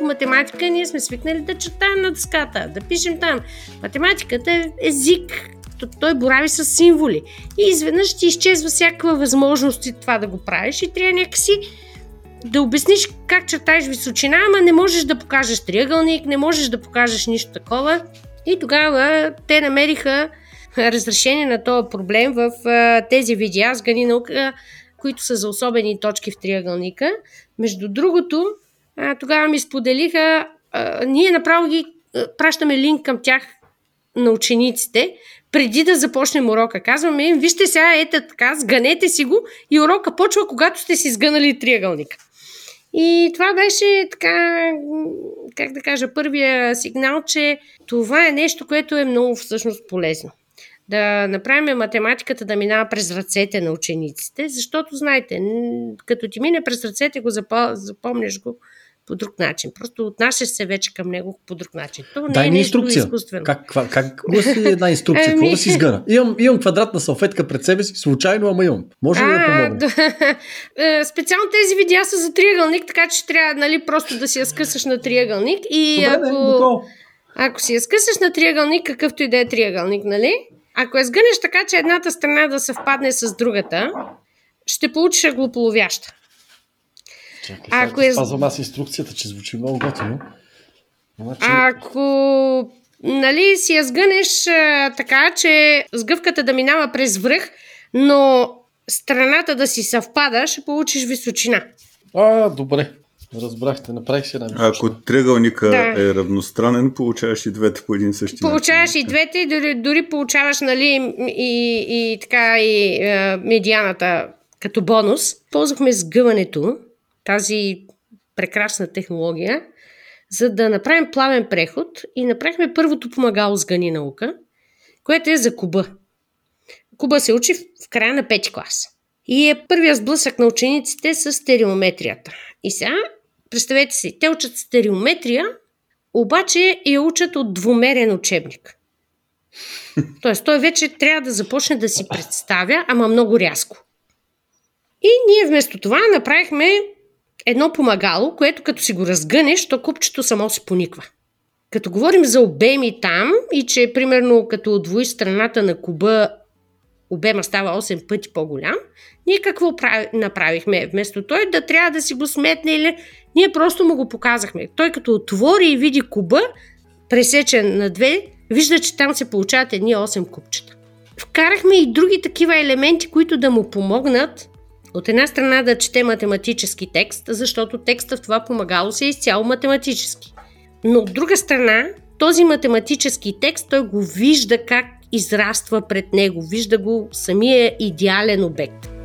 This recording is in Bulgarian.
математика ние сме свикнали да четаем на дъската, да пишем там. Математиката е език, той борави с символи. И изведнъж ти изчезва всякаква възможност това да го правиш и трябва някакси да обясниш как чертаеш височина, ама не можеш да покажеш триъгълник, не можеш да покажеш нищо такова. И тогава те намериха разрешение на този проблем в тези видеа с гани наука, които са за особени точки в триъгълника. Между другото, тогава ми споделиха, ние направо ги пращаме линк към тях на учениците, преди да започнем урока. Казваме им, вижте сега, ето така, сганете си го и урока почва, когато сте си сгънали триъгълника. И това беше така, как да кажа, първия сигнал, че това е нещо, което е много всъщност полезно. Да направим математиката да минава през ръцете на учениците, защото, знаете, като ти мине през ръцете, го запомняш го по друг начин. Просто отнасяш се вече към него по друг начин. То не Дай е ни инструкция. изкуствено. Как, как, как гласи една инструкция? Какво Ами- да си сгъна? Имам, имам квадратна салфетка пред себе си, случайно, ама имам. Може ли да А, помогне? да. Е, Специално тези видеа са за триъгълник, така че трябва нали, просто да си я скъсаш на триъгълник. И Добре, ако, готово. ако си я скъсаш на триъгълник, какъвто и да е триъгълник, нали? Ако я сгънеш така, че едната страна да съвпадне с другата, ще получиш ъглополовяща. Чакай, Ако е- спазвам аз инструкцията, че звучи много готино. Значи, Ако нали, си я сгънеш а, така, че сгъвката да минава през връх, но страната да си съвпада, ще получиш височина. а, добре. Разбрахте, направих си една Ако триъгълника Да. е равностранен, получаваш и двете по един същи Получаваш начин. и двете, и дори, дори получаваш нали, и, и така и е, медианата като бонус. Ползвахме сгъването, тази прекрасна технология, за да направим плавен преход и направихме първото помагало с гани наука, което е за куба. Куба се учи в, в края на пети клас. И е първия сблъсък на учениците с стереометрията. И сега, представете си, те учат стереометрия, обаче я учат от двумерен учебник. Тоест, той вече трябва да започне да си представя, ама много рязко. И ние вместо това направихме едно помагало, което като си го разгънеш, то купчето само се пониква. Като говорим за обеми там и че примерно като отвои страната на куба обема става 8 пъти по-голям, ние какво прави, направихме? Вместо той да трябва да си го сметне или ние просто му го показахме. Той като отвори и види куба, пресечен на две, вижда, че там се получават едни 8 купчета. Вкарахме и други такива елементи, които да му помогнат от една страна да чете математически текст, защото текста в това помагало се е изцяло математически. Но от друга страна, този математически текст, той го вижда как израства пред него, вижда го самия идеален обект.